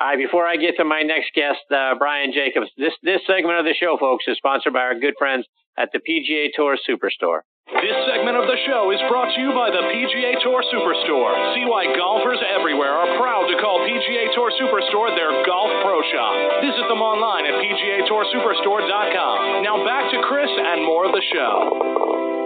All right, before I get to my next guest, uh, Brian Jacobs, this this segment of the show, folks, is sponsored by our good friends at the PGA Tour Superstore. This segment of the show is brought to you by the PGA Tour Superstore. See why golfers everywhere are proud to call PGA Tour Superstore their golf pro shop. Visit them online at PGATourSuperstore.com. Now back to Chris and more of the show.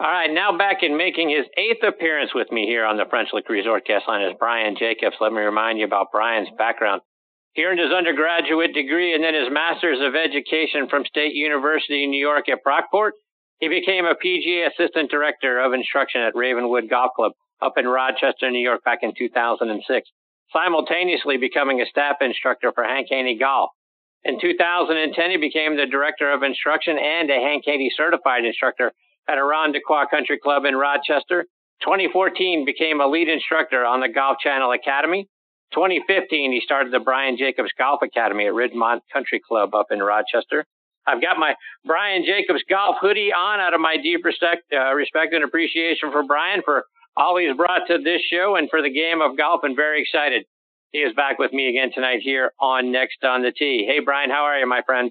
All right, now back in making his eighth appearance with me here on the French Lick Resort guest line is Brian Jacobs. Let me remind you about Brian's background. He earned his undergraduate degree and then his master's of education from State University in New York at Brockport. He became a PGA Assistant Director of Instruction at Ravenwood Golf Club up in Rochester, New York back in 2006, simultaneously becoming a staff instructor for Hank Haney Golf. In 2010, he became the Director of Instruction and a Hank Haney Certified Instructor at Irondequoit Country Club in Rochester. 2014 became a lead instructor on the Golf Channel Academy. 2015, he started the Brian Jacobs Golf Academy at Ridgemont Country Club up in Rochester. I've got my Brian Jacobs golf hoodie on out of my deep respect, uh, respect and appreciation for Brian for all he's brought to this show and for the game of golf and very excited. He is back with me again tonight here on Next on the Tee. Hey, Brian, how are you, my friend?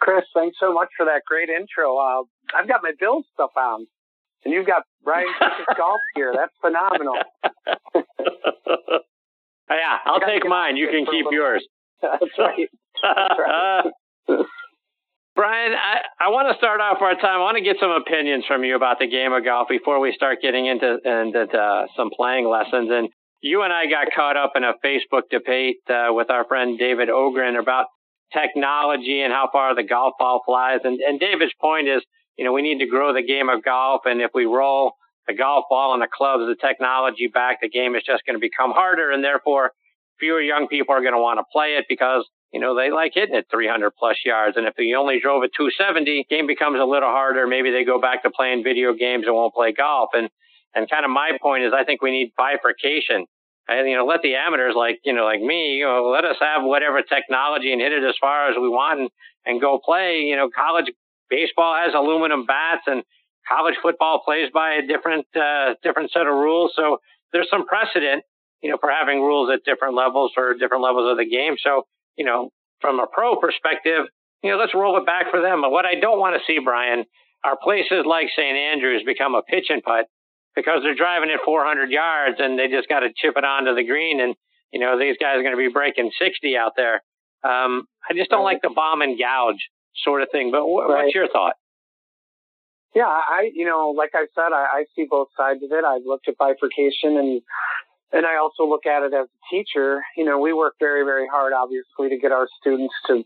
Chris, thanks so much for that great intro. Uh, I've got my Bills stuff on, and you've got Brian Jacobs golf gear. That's phenomenal. yeah, I'll take mine. You can keep yours. That's right. That's right. Brian, I, I want to start off our time. I want to get some opinions from you about the game of golf before we start getting into, into uh, some playing lessons. And you and I got caught up in a Facebook debate uh, with our friend David Ogren about technology and how far the golf ball flies. And, and David's point is, you know, we need to grow the game of golf. And if we roll the golf ball and the clubs, the technology back, the game is just going to become harder. And therefore, fewer young people are going to want to play it because you know, they like hitting it 300 plus yards. And if you only drove at 270, game becomes a little harder. Maybe they go back to playing video games and won't play golf. And, and kind of my point is I think we need bifurcation. And, you know, let the amateurs like, you know, like me, you know, let us have whatever technology and hit it as far as we want and, and go play. You know, college baseball has aluminum bats and college football plays by a different, uh, different set of rules. So there's some precedent, you know, for having rules at different levels for different levels of the game. So, you know, from a pro perspective, you know, let's roll it back for them. But what I don't want to see, Brian, are places like St. Andrews become a pitch and putt because they're driving it 400 yards and they just got to chip it onto the green. And, you know, these guys are going to be breaking 60 out there. Um, I just don't like the bomb and gouge sort of thing. But wh- Right. what's your thought? Yeah, I, you know, like I said, I, I see both sides of it. I've looked at bifurcation and, and I also look at it as a teacher. You know, we work very, very hard, obviously, to get our students to,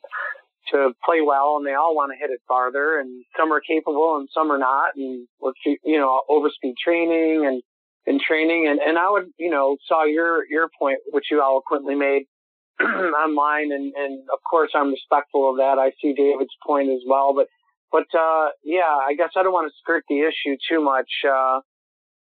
to play well and they all want to hit it farther and some are capable and some are not. And with, you know, overspeed training and, and training. And, and I would, you know, saw your, your point, which you eloquently made online. And, and of course, I'm respectful of that. I see David's point as well, but but uh, yeah, I guess I don't want to skirt the issue too much. Uh,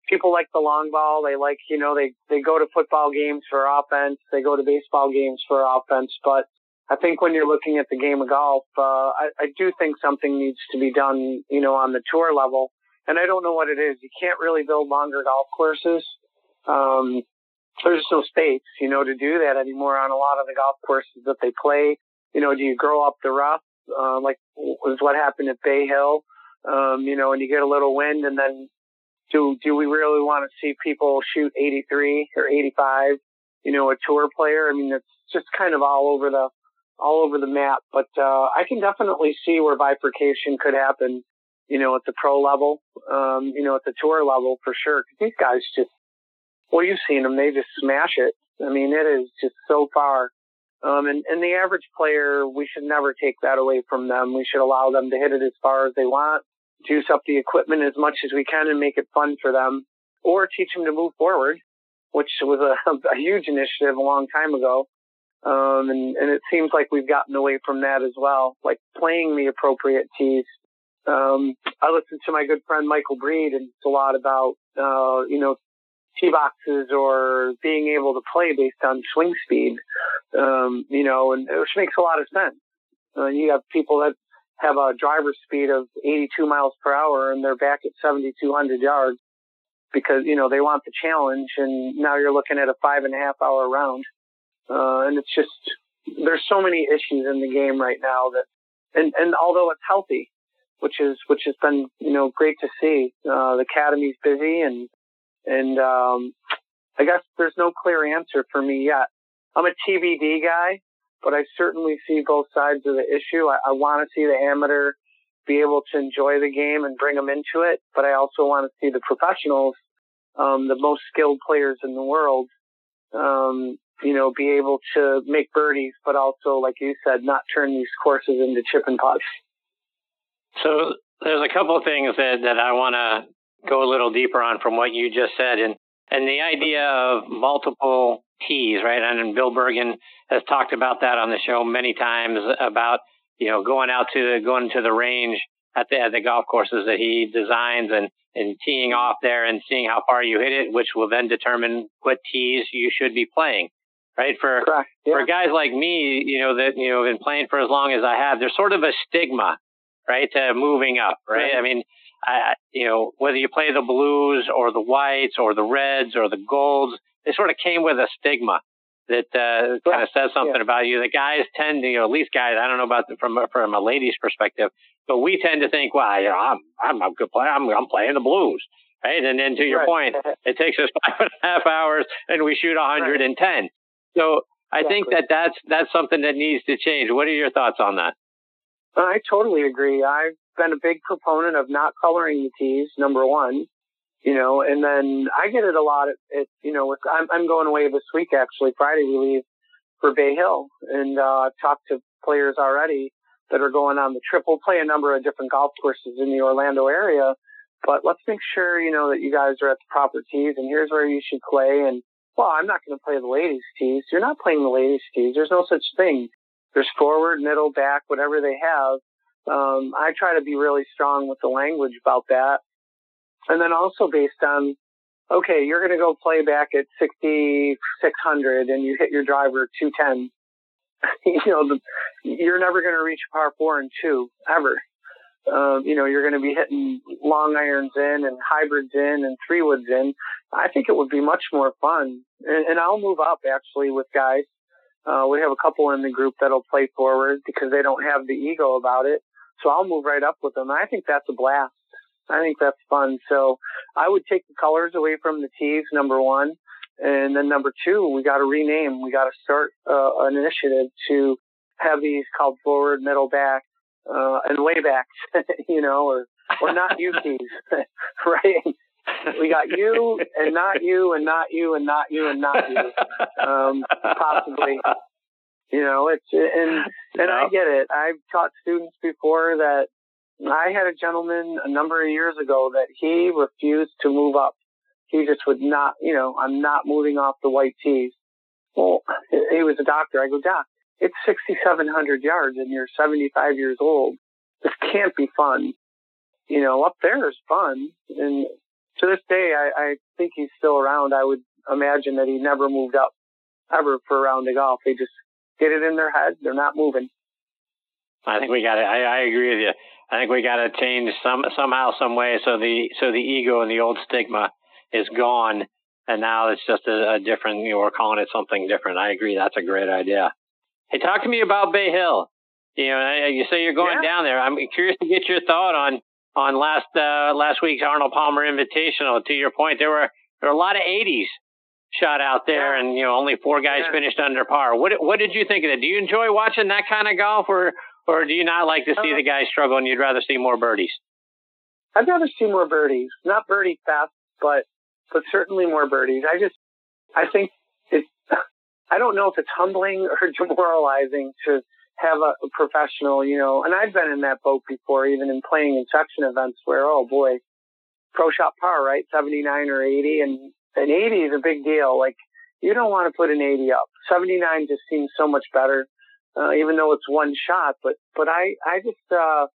people like the long ball. They like, you know, they they go to football games for offense. They go to baseball games for offense. But I think when you're looking at the game of golf, uh, I, I do think something needs to be done, you know, on the tour level. And I don't know what it is. You can't really build longer golf courses. Um, there's no space, you know, to do that anymore on a lot of the golf courses that they play. You know, do you grow up the rough? uh, like was what happened at Bay Hill. Um, you know, and you get a little wind, and then do do we really want to see people shoot 83 or 85? You know, a tour player. I mean, it's just kind of all over the all over the map. But uh, I can definitely see where bifurcation could happen. You know, at the pro level. Um, you know, at the tour level for sure. Because these guys just, well, you've seen them. They just smash it. I mean, it is just so far. Um, and, and the average player, we should never take that away from them. We should allow them to hit it as far as they want, juice up the equipment as much as we can and make it fun for them, or teach them to move forward, which was a, a huge initiative a long time ago. Um, and, and it seems like we've gotten away from that as well, like playing the appropriate tees. Um, I listened to my good friend Michael Breed and it's a lot about, uh, you know, tee boxes or being able to play based on swing speed, um, you know, and which makes a lot of sense. Uh, you have people that have a driver speed of 82 miles per hour and they're back at 7,200 yards because, you know, they want the challenge and now you're looking at a five and a half hour round. Uh, and it's just, there's so many issues in the game right now that, and, and although it's healthy, which is, which has been, you know, great to see, uh, the academy's busy and, and, um, I guess there's no clear answer for me yet. I'm a TBD guy, but I certainly see both sides of the issue. I, I want to see the amateur be able to enjoy the game and bring them into it, but I also want to see the professionals, um, the most skilled players in the world, um, you know, be able to make birdies, but also, like you said, not turn these courses into chip and. So there's a couple of things that, that I want to go a little deeper on from what you just said. And, and the idea of multiple tees, right? And Bill Bergin has talked about that on the show many times about, you know, going out to, going to the range at the, at the golf courses that he designs and, and teeing off there and seeing how far you hit it, which will then determine what tees you should be playing. Right. For, yeah. for guys like me, you know, that, you know, been playing for as long as I have, there's sort of a stigma, right, to moving up, right? right. I mean, I, you know, whether you play the blues or the whites or the reds or the golds, they sort of came with a stigma that uh, kind of says something yeah. about you. The guys tend to, you know, at least guys, I don't know about the, from from a lady's perspective, but we tend to think, well, you know, I'm I'm a good player. I'm I'm playing the blues, right? And then to your right. point, it takes us five and a half hours, and we shoot 110. Right. So I exactly. think that that's that's something that needs to change. What are your thoughts on that? I totally agree. I've been a big proponent of not coloring the tees. Number one, you know, and then I get it a lot. At, at you know, with I'm I'm going away this week actually. Friday we leave for Bay Hill, and uh, I've talked to players already that are going on the trip. We'll play a number of different golf courses in the Orlando area, but let's make sure you know that you guys are at the proper tees, and here's where you should play. And well, I'm not going to play the ladies' tees. You're not playing the ladies' tees. There's no such thing. There's forward, middle, back, whatever they have. Um, I try to be really strong with the language about that and then also based on, okay, you're going to go play back at 6,600 and you hit your driver 210. you know, the, you're never going to reach par four and two ever. You know, you're going to be hitting long irons in and hybrids in and three woods in. I think it would be much more fun. And, and I'll move up actually with guys. Uh, we have a couple in the group that'll play forward because they don't have the ego about it. So I'll move right up with them. I think that's a blast. I think that's fun. So I would take the colors away from the tees, number one. And then number two, we got to rename. We got to start uh, an initiative to have these called forward, middle, back, uh, and laybacks, you know, or, or not you tees, right? We got you and not you and not you and not you and not you, um, possibly. You know, it's, and, and I get it. I've taught students before that I had a gentleman a number of years ago that he refused to move up. He just would not, you know, I'm not moving off the white tees. Well, he was a doctor. I go, Doc, it's 6,700 yards and you're 75 years old. This can't be fun. You know, up there is fun. And to this day, I, I think he's still around. I would imagine that he never moved up ever for a round of golf. They just get it in their head. They're not moving. I think we got it. I, I agree with you. I think we got to change some somehow, some way, so the so the ego and the old stigma is gone, and now it's just a, a different. You know, we're calling it something different. I agree. That's a great idea. Hey, talk to me about Bay Hill. You know, you say you're going yeah. down there. I'm curious to get your thought on on last uh, last week's Arnold Palmer Invitational. To your point, there were there were a lot of 80s shot out there, yeah. and you know only four guys yeah. finished under par. What what did you think of that? Do you enjoy watching that kind of golf, or or do you not like to see uh, the guys struggle and you'd rather see more birdies? I'd rather see more birdies. Not birdie fast, but but certainly more birdies. I just I think I don't know if it's humbling or demoralizing to have a, a professional, you know, and I've been in that boat before, even in playing in section events where, oh boy, pro shot par, right? 79 or 80 and an 80 is a big deal. Like you don't want to put an 80 up. 79 just seems so much better uh, even though it's one shot. But but I I just uh,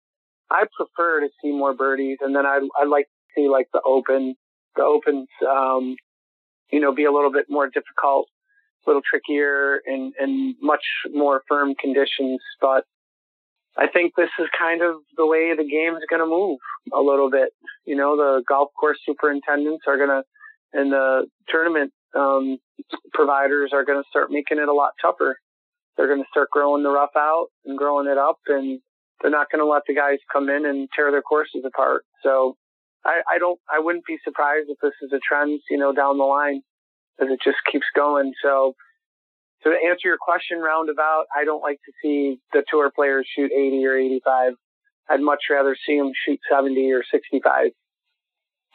I prefer to see more birdies, and then I I like to see like the open the opens um, you know be a little bit more difficult, a little trickier, and and much more firm conditions. But I think this is kind of the way the game is going to move a little bit. You know, the golf course superintendents are going to, and the tournament um, providers are going to start making it a lot tougher. They're going to start growing the rough out and growing it up, and they're not going to let the guys come in and tear their courses apart. So I, I don't, I wouldn't be surprised if this is a trend, you know, down the line as it just keeps going. So to answer your question roundabout, I don't like to see the tour players shoot 80 or 85. I'd much rather see them shoot 70 or 65.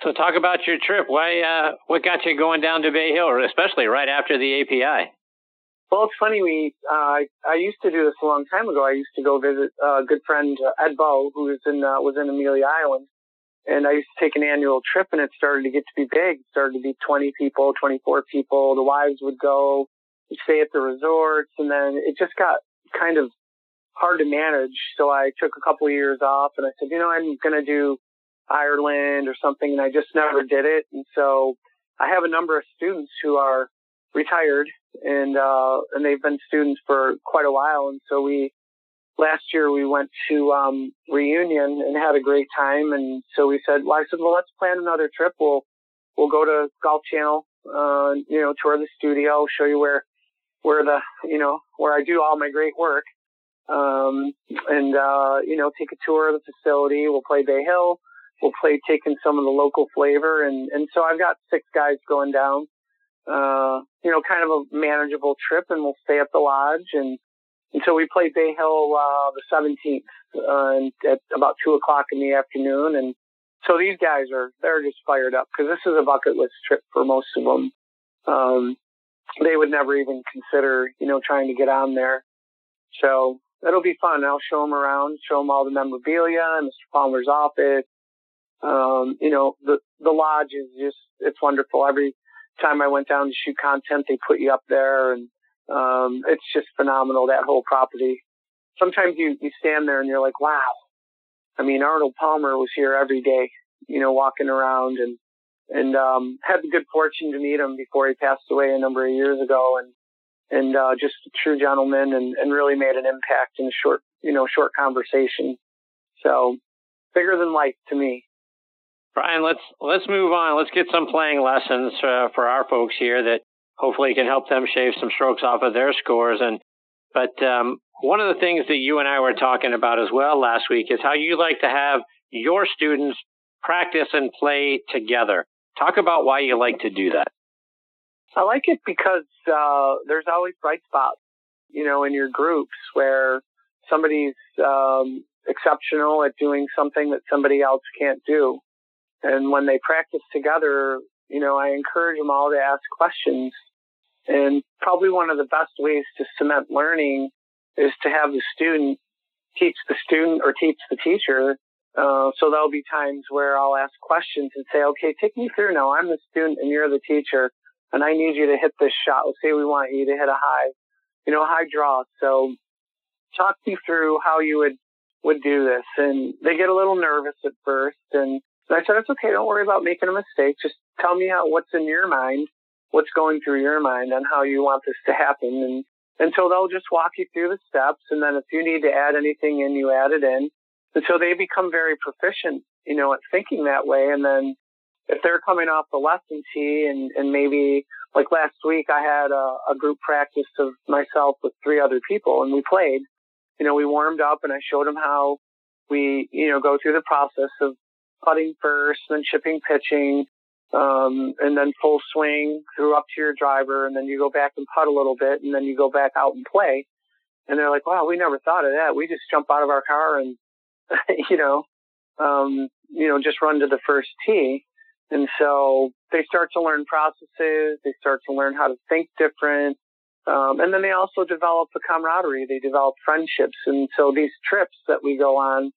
So talk about your trip. Why, uh, what got you going down to Bay Hill, especially right after the API? Well, it's funny. We, uh, I used to do this a long time ago. I used to go visit a good friend, uh, Ed Bow, who was in, uh, was in Amelia Island. And I used to take an annual trip and it started to get to be big. It started to be 20 people, 24 people. The wives would go stay at the resorts and then it just got kind of hard to manage. So I took a couple of years off and I said, you know, I'm going to do Ireland or something. And I just never did it. And so I have a number of students who are retired and, uh, and they've been students for quite a while. And so we, last year we went to, um, reunion and had a great time. And so we said, well, I said, well, let's plan another trip. We'll, we'll go to Golf Channel, uh, you know, tour the studio, show you where, where the, you know, where I do all my great work. Um, and, uh, you know, take a tour of the facility. We'll play Bay Hill. We'll play taking some of the local flavor. And, and so I've got six guys going down, uh, you know, kind of a manageable trip and we'll stay at the lodge. And, and so we played Bay Hill, uh, the 17th, uh, at about two o'clock in the afternoon. And so these guys are, they're just fired up because this is a bucket list trip for most of them. Um, they would never even consider, you know, trying to get on there. So it'll be fun. I'll show them around, show them all the memorabilia, Mr. Palmer's office. Um, you know, the, the lodge is just, it's wonderful. Every time I went down to shoot content, they put you up there and, um, it's just phenomenal, that whole property. Sometimes you, you stand there and you're like, wow. I mean, Arnold Palmer was here every day, you know, walking around and, and um, had the good fortune to meet him before he passed away a number of years ago, and and uh, just a true gentleman, and, and really made an impact in a short, you know, short conversation. So bigger than life to me. Brian, let's let's move on. Let's get some playing lessons uh, for our folks here that hopefully can help them shave some strokes off of their scores. And but um, one of the things that you and I were talking about as well last week is how you like to have your students practice and play together. Talk about why you like to do that. I like it because uh, there's always bright spots, you know, in your groups where somebody's um, exceptional at doing something that somebody else can't do. And when they practice together, you know, I encourage them all to ask questions. And probably one of the best ways to cement learning is to have the student teach the student or teach the teacher uh, so there'll be times where I'll ask questions and say, okay, take me through now. I'm the student and you're the teacher and I need you to hit this shot. Let's say we want you to hit a high, you know, high draw. So talk me through how you would, would do this. And they get a little nervous at first. And I said, it's okay. Don't worry about making a mistake. Just tell me how, what's in your mind, what's going through your mind on how you want this to happen. And, and so they'll just walk you through the steps. And then if you need to add anything in, you add it in. And so they become very proficient, you know, at thinking that way. And then if they're coming off the lesson tee and, and maybe like last week I had a, a group practice of myself with three other people and we played, you know, we warmed up and I showed them how we, you know, go through the process of putting first, then chipping, pitching, um, and then full swing through up to your driver. And then you go back and putt a little bit and then you go back out and play. And they're like, wow, we never thought of that. We just jump out of our car and you know, um, you know, just run to the first tee. And so they start to learn processes. They start to learn how to think different. Um, and then they also develop the camaraderie. They develop friendships. And so these trips that we go on,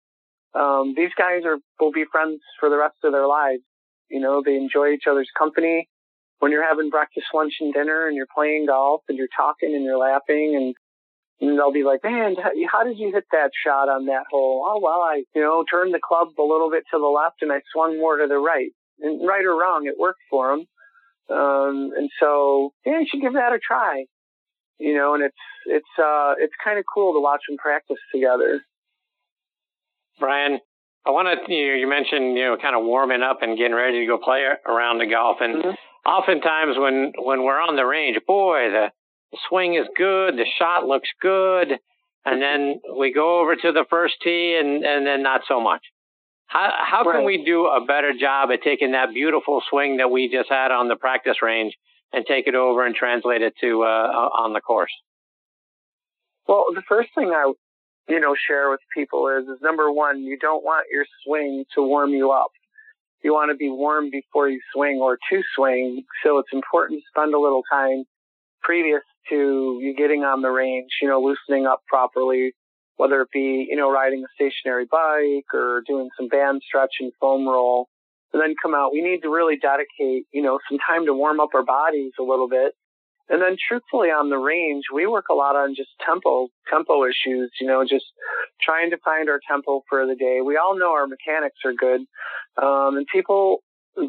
um, these guys are, will be friends for the rest of their lives. You know, they enjoy each other's company. When you're having breakfast, lunch, and dinner and you're playing golf and you're talking and you're laughing and and they'll be like, man, how did you hit that shot on that hole? Oh, well, I, you know, turned the club a little bit to the left and I swung more to the right. And right or wrong, it worked for them. Um, and so, yeah, you should give that a try. You know, and it's, it's, uh, it's kind of cool to watch them practice together. Brian, I want to, you, you mentioned, you know, kind of warming up and getting ready to go play around the golf. And mm-hmm. oftentimes when when we're on the range, boy, the, the swing is good, the shot looks good, and then we go over to the first tee and and then not so much. How how right. can we do a better job at taking that beautiful swing that we just had on the practice range and take it over and translate it to uh, on the course? Well, the first thing I you know share with people is is number one, you don't want your swing to warm you up. You want to be warm before you swing or to swing. So it's important to spend a little time previous to you getting on the range, you know, loosening up properly, whether it be, you know, riding a stationary bike or doing some band stretch and foam roll, and then come out. We need to really dedicate, you know, some time to warm up our bodies a little bit. And then truthfully on the range, we work a lot on just tempo, tempo issues, you know, just trying to find our tempo for the day. We all know our mechanics are good. Um, and people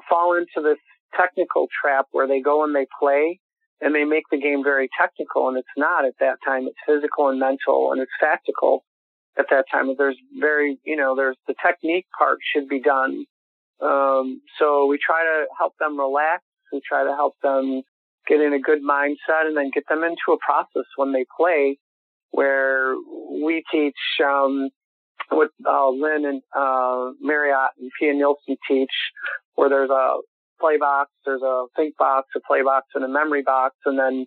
fall into this technical trap where they go and they play and they make the game very technical and it's not at that time. It's physical and mental and it's tactical at that time. There's very, you know, there's the technique part should be done. Um, so we try to help them relax. We try to help them get in a good mindset and then get them into a process when they play where we teach, um, what, uh, Lynn and, uh, Marriott and Pia Nilsson teach where there's a play box, there's a think box, a play box, and a memory box. And then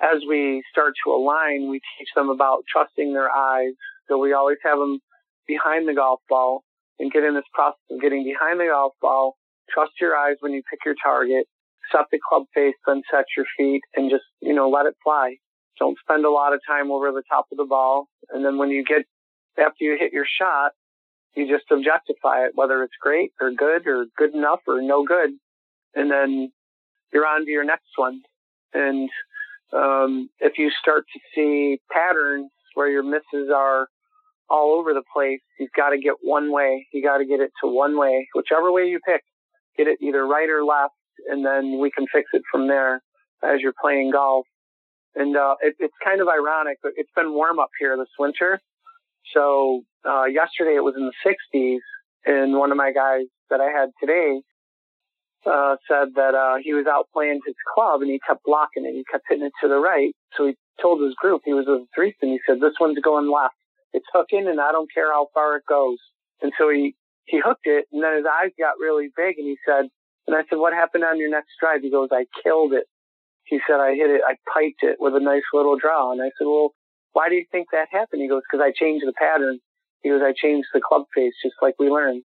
as we start to align, we teach them about trusting their eyes. So we always have them behind the golf ball and get in this process of getting behind the golf ball. Trust your eyes when you pick your target. Set the club face, then set your feet and just, you know, let it fly. Don't spend a lot of time over the top of the ball. And then when you get, after you hit your shot, you just objectify it, whether it's great or good or good enough or no good and then you're on to your next one. And um, if you start to see patterns where your misses are all over the place, you've got to get one way. You got to get it to one way, whichever way you pick. Get it either right or left, and then we can fix it from there as you're playing golf. And uh, it, it's kind of ironic, but it's been warm up here this winter. So uh, yesterday it was in the 60s, and one of my guys that I had today uh, said that uh, he was out playing his club and he kept blocking it. He kept hitting it to the right. So he told his group he was with a threesome. He said, "This one's going left. It's hooking, and I don't care how far it goes." And so he he hooked it, and then his eyes got really big, and he said, "And I said, what happened on your next drive?" He goes, "I killed it." He said, "I hit it. I piped it with a nice little draw." And I said, "Well, why do you think that happened?" He goes, "Because I changed the pattern." He goes, "I changed the club face, just like we learned."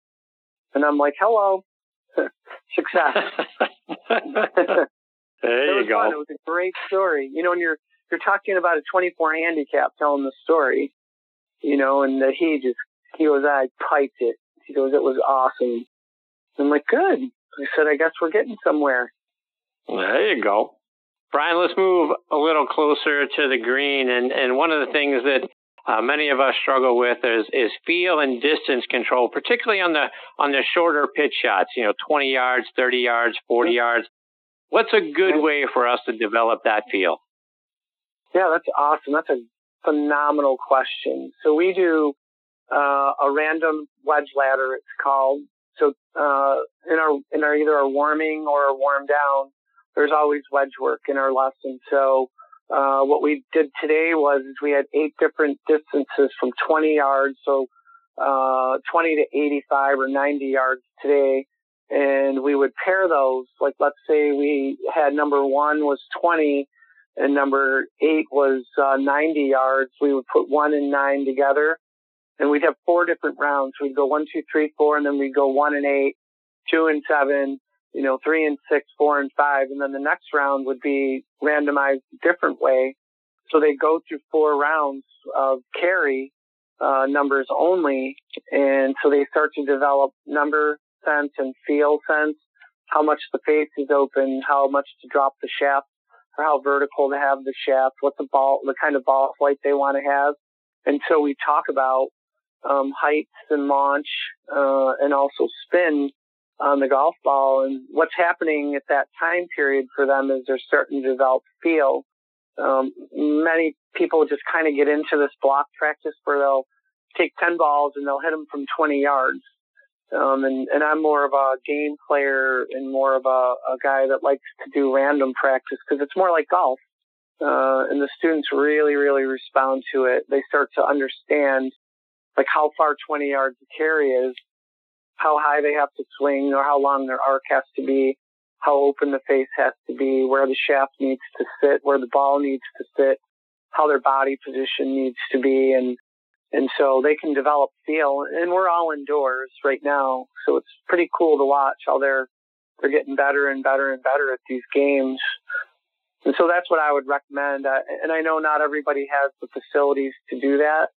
And I'm like, "Hello." success. there you go. Fun. It was a great story. You know, when you're you're talking about a 24 handicap telling the story, you know, and that he just he goes, I piped it. He goes, it was awesome. I'm like, good. I said, I guess we're getting somewhere. There you go. Brian, let's move a little closer to the green. And, and one of the things that uh, many of us struggle with is, is feel and distance control, particularly on the on the shorter pitch shots. You know, 20 yards, 30 yards, 40 yards. What's a good way for us to develop that feel? Yeah, that's awesome. That's a phenomenal question. So we do uh, a random wedge ladder. It's called. So uh, in our in our either our warming or our warm down, there's always wedge work in our lesson. So uh, what we did today was we had eight different distances from 20 yards, so uh, 20 to 85 or 90 yards today, and we would pair those. Like let's say we had number one was 20 and number eight was uh, 90 yards. We would put one and nine together, and we'd have four different rounds. We'd go one, two, three, four, and then we'd go one and eight, two and seven, you know, three and six, four and five, and then the next round would be randomized a different way. So they go through four rounds of carry uh, numbers only, and so they start to develop number sense and feel sense, how much the face is open, how much to drop the shaft, or how vertical to have the shaft, what the ball, the kind of ball flight they want to have. And so we talk about um, heights and launch, uh, and also spin on the golf ball. And what's happening at that time period for them is they're starting to develop feel. Um, many people just kind of get into this block practice where they'll take 10 balls and they'll hit them from 20 yards. Um, and, and I'm more of a game player and more of a, a guy that likes to do random practice because it's more like golf. Uh, and the students really, really respond to it. They start to understand like how far 20 yards of carry is, how high they have to swing or how long their arc has to be, how open the face has to be, where the shaft needs to sit, where the ball needs to sit, how their body position needs to be. And, and so they can develop feel and we're all indoors right now. So it's pretty cool to watch how they're, they're getting better and better and better at these games. And so that's what I would recommend. Uh, and I know not everybody has the facilities to do that,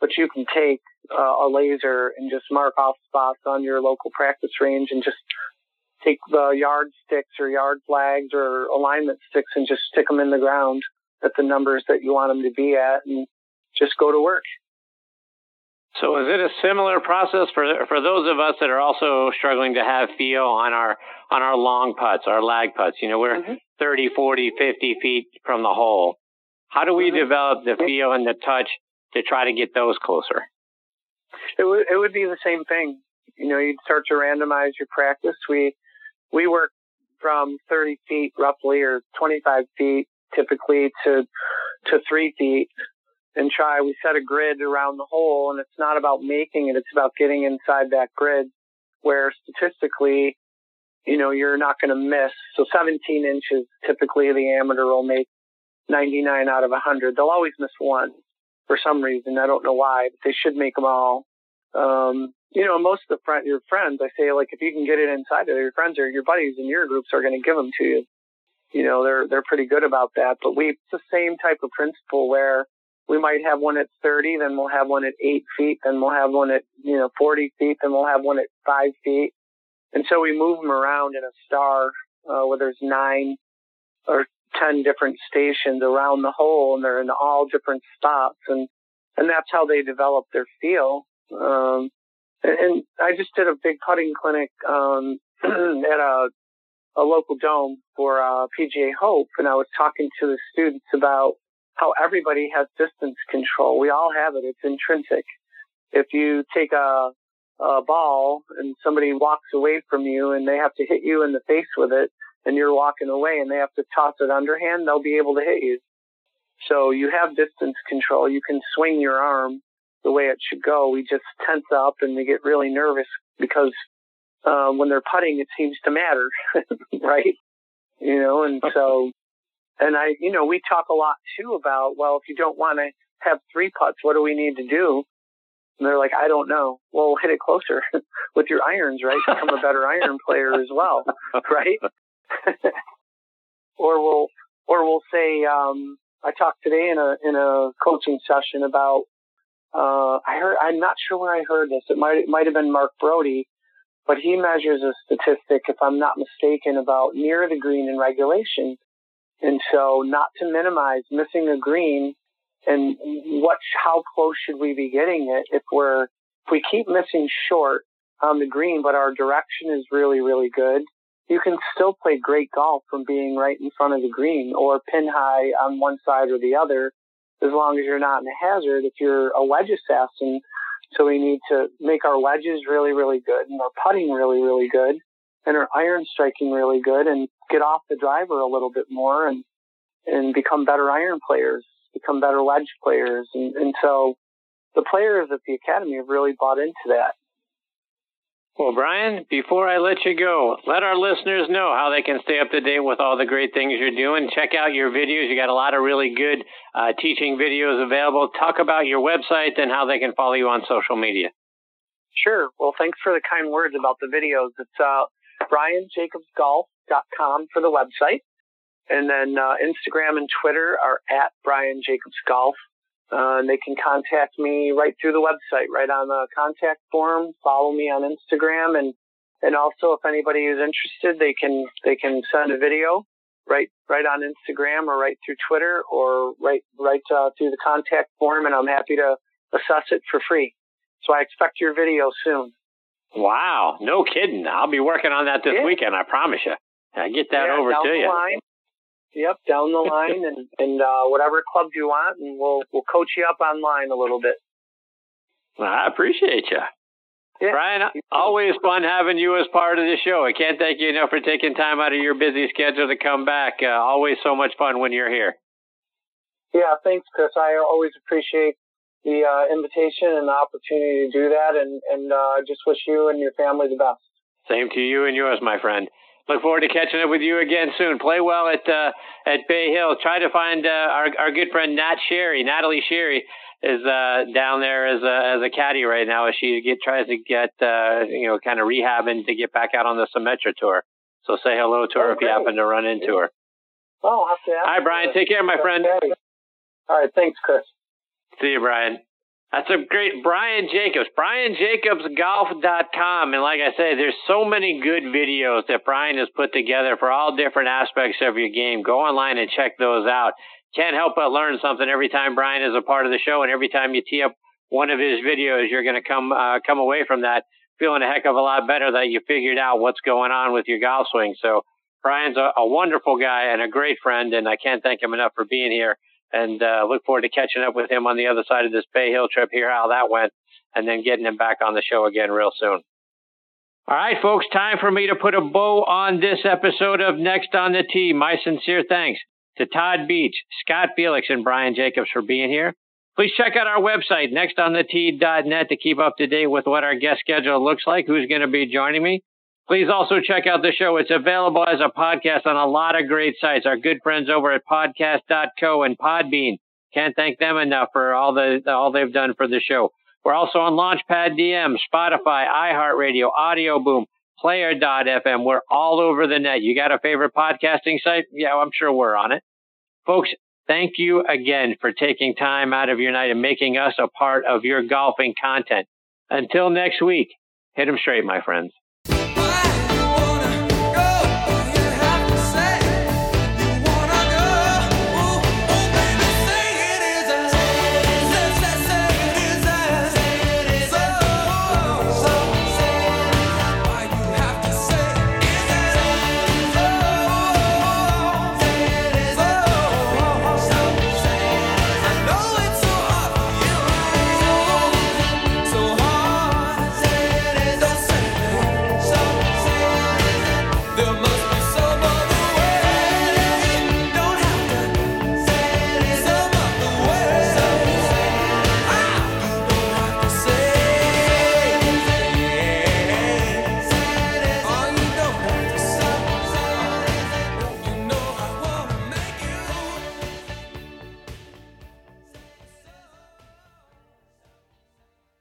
but you can take uh, a laser and just mark off spots on your local practice range and just take the yard sticks or yard flags or alignment sticks and just stick them in the ground at the numbers that you want them to be at and just go to work. So is it a similar process for for those of us that are also struggling to have feel on our on our long putts, our lag putts? You know, we're mm-hmm. 30, 40, 50 feet from the hole. How do we mm-hmm. develop the feel and the touch to try to get those closer? It would it would be the same thing. You know, you'd start to randomize your practice. We we work from 30 feet roughly or 25 feet typically to to three feet and try. We set a grid around the hole, and it's not about making it; it's about getting inside that grid. Where statistically, you know, you're not going to miss. So 17 inches, typically the amateur will make 99 out of 100. They'll always miss one for some reason. I don't know why, but they should make them all. Um, you know, most of the friend, your friends, I say, like, if you can get it inside of your friends or your buddies in your groups are going to give them to you. You know, they're, they're pretty good about that. But we, it's the same type of principle where we might have one at 30, then we'll have one at 8 feet, then we'll have one at, you know, 40 feet, then we'll have one at 5 feet. And so we move them around in a star uh, where there's nine or 10 different stations around the hole and they're in all different spots. And, and that's how they develop their feel. Um, and I just did a big putting clinic um, at a a local dome for uh, PGA Hope, and I was talking to the students about how everybody has distance control. We all have it; it's intrinsic. If you take a a ball and somebody walks away from you and they have to hit you in the face with it, and you're walking away and they have to toss it underhand, they'll be able to hit you. So you have distance control. You can swing your arm the way it should go. We just tense up and we get really nervous because uh, when they're putting, it seems to matter, right? You know, and so, and I, you know, we talk a lot too about, well, if you don't want to have three putts, what do we need to do? And they're like, I don't know. Well, hit it closer with your irons, right? Become a better iron player as well, right? or we'll, or we'll say, um, I talked today in a, in a coaching session about uh, I heard, I'm not sure where I heard this. It might, it might have been Mark Broadie, but he measures a statistic, if I'm not mistaken, about near the green in regulation. And so not to minimize missing a green and what, how close should we be getting it if we're, if we keep missing short on the green, but our direction is really, really good, you can still play great golf from being right in front of the green or pin high on one side or the other as long as you're not in a hazard. If you're a wedge assassin, so we need to make our wedges really, really good and our putting really, really good and our iron striking really good and get off the driver a little bit more and, and become better iron players, become better wedge players. And, and so the players at the academy have really bought into that. Well, Brian, before I let you go, let our listeners know how they can stay up to date with all the great things you're doing. Check out your videos. You got a lot of really good uh, teaching videos available. Talk about your website and how they can follow you on social media. Sure. Well, thanks for the kind words about the videos. It's uh, brianjacobsgolf.com for the website. And then uh, Instagram and Twitter are at Brian Jacobs Golf. Uh, and they can contact me right through the website, right on the contact form. Follow me on Instagram, and and also if anybody is interested, they can they can send a video right right on Instagram or right through Twitter or right right uh, through the contact form, and I'm happy to assess it for free. So I expect your video soon. Wow, no kidding! I'll be working on that this yeah. weekend. I promise you. I get that yeah, over to you. Line. Yep, down the line and and uh, whatever club you want, and we'll we'll coach you up online a little bit. I appreciate you. Yeah. Brian, always fun having you as part of the show. I can't thank you enough for taking time out of your busy schedule to come back. Uh, always so much fun when you're here. Yeah, thanks, Chris. I always appreciate the uh, invitation and the opportunity to do that, and and uh, just wish you and your family the best. Same to you and yours, my friend. Look forward to catching up with you again soon. Play well at uh, at Bay Hill. Try to find uh, our our good friend Nat Sheary, Natalie Sheary, is uh, down there as a as a caddy right now as she get tries to get uh, you know kind of rehabbing to get back out on the Symetra tour. So say hello to her oh, if you happen to run into her. Oh, I'll have to. Hi, Brian. Take care, my friend. All right. Thanks, Chris. See you, Brian. That's a great Brian Jacobs. BrianJacobsGolf.com. And like I say, there's so many good videos that Brian has put together for all different aspects of your game. Go online and check those out can't help but learn something every time Brian is a part of the show, and every time you tee up one of his videos, you're going to come uh, come away from that feeling a heck of a lot better that you figured out what's going on with your golf swing. So Brian's a, a wonderful guy and a great friend, and I can't thank him enough for being here. And uh, look forward to catching up with him on the other side of this Bay Hill trip, hear how that went, and then getting him back on the show again real soon. All right, folks, time for me to put a bow on this episode of Next on the Tee. My sincere thanks to Todd Beach, Scott Felix, and Brian Jacobs for being here. Please check out our website, nextonthetee.net, to keep up to date with what our guest schedule looks like, who's going to be joining me. Please also check out the show. It's available as a podcast on a lot of great sites. Our good friends over at podcast.co and Podbean. Can't thank them enough for all the all they've done for the show. We're also on Launchpad DM, Spotify, iHeartRadio, Audio Boom, player.fm. We're all over the net. You got a favorite podcasting site? Yeah, I'm sure we're on it. Folks, thank you again for taking time out of your night and making us a part of your golfing content. Until next week, hit them straight, my friends.